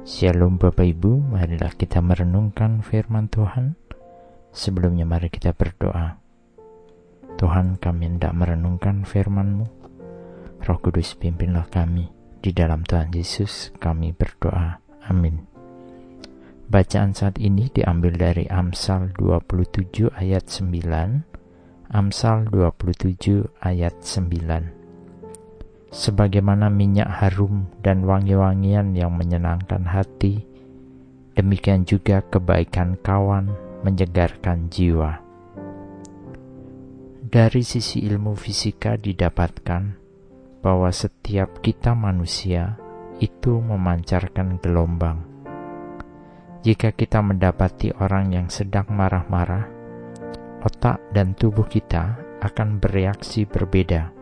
Shalom Bapak Ibu, marilah kita merenungkan firman Tuhan. Sebelumnya mari kita berdoa. Tuhan kami hendak merenungkan firman-Mu. Roh Kudus pimpinlah kami. Di dalam Tuhan Yesus kami berdoa. Amin. Bacaan saat ini diambil dari Amsal 27 ayat 9. Amsal 27 ayat 9 sebagaimana minyak harum dan wangi-wangian yang menyenangkan hati, demikian juga kebaikan kawan menyegarkan jiwa. Dari sisi ilmu fisika didapatkan bahwa setiap kita manusia itu memancarkan gelombang. Jika kita mendapati orang yang sedang marah-marah, otak dan tubuh kita akan bereaksi berbeda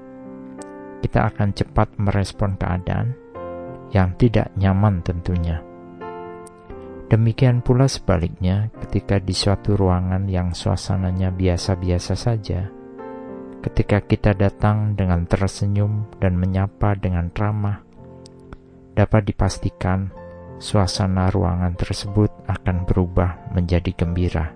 kita akan cepat merespon keadaan yang tidak nyaman tentunya. Demikian pula sebaliknya ketika di suatu ruangan yang suasananya biasa-biasa saja, ketika kita datang dengan tersenyum dan menyapa dengan ramah, dapat dipastikan suasana ruangan tersebut akan berubah menjadi gembira.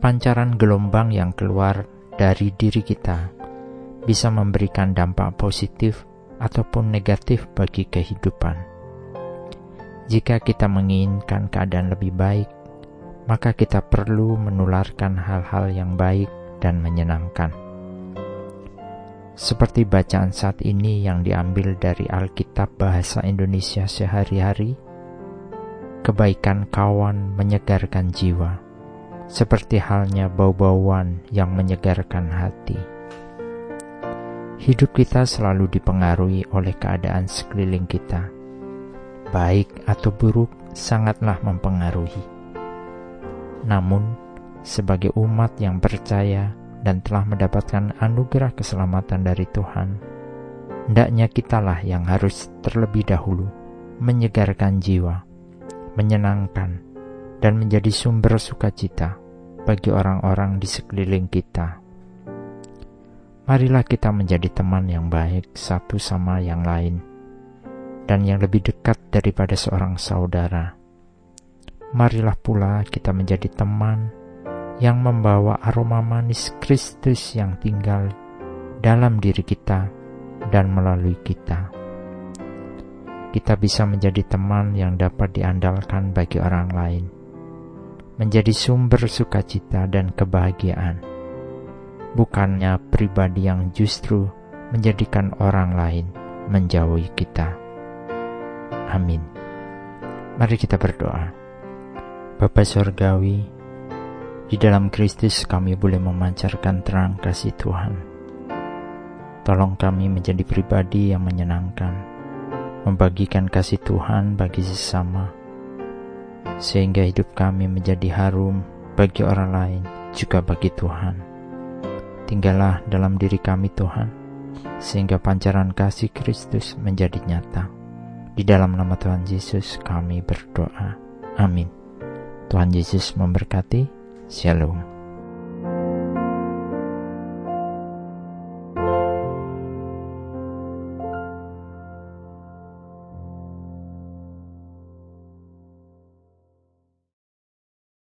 Pancaran gelombang yang keluar dari diri kita bisa memberikan dampak positif ataupun negatif bagi kehidupan. Jika kita menginginkan keadaan lebih baik, maka kita perlu menularkan hal-hal yang baik dan menyenangkan. Seperti bacaan saat ini yang diambil dari Alkitab Bahasa Indonesia sehari-hari, kebaikan kawan menyegarkan jiwa, seperti halnya bau-bauan yang menyegarkan hati. Hidup kita selalu dipengaruhi oleh keadaan sekeliling kita. Baik atau buruk sangatlah mempengaruhi. Namun, sebagai umat yang percaya dan telah mendapatkan anugerah keselamatan dari Tuhan, hendaknya kitalah yang harus terlebih dahulu menyegarkan jiwa, menyenangkan, dan menjadi sumber sukacita bagi orang-orang di sekeliling kita Marilah kita menjadi teman yang baik satu sama yang lain, dan yang lebih dekat daripada seorang saudara. Marilah pula kita menjadi teman yang membawa aroma manis Kristus yang tinggal dalam diri kita dan melalui kita. Kita bisa menjadi teman yang dapat diandalkan bagi orang lain, menjadi sumber sukacita dan kebahagiaan bukannya pribadi yang justru menjadikan orang lain menjauhi kita. Amin. Mari kita berdoa. Bapa Sorgawi, di dalam Kristus kami boleh memancarkan terang kasih Tuhan. Tolong kami menjadi pribadi yang menyenangkan, membagikan kasih Tuhan bagi sesama, sehingga hidup kami menjadi harum bagi orang lain, juga bagi Tuhan. Tinggallah dalam diri kami Tuhan, sehingga pancaran kasih Kristus menjadi nyata. Di dalam nama Tuhan Yesus kami berdoa. Amin. Tuhan Yesus memberkati. Shalom.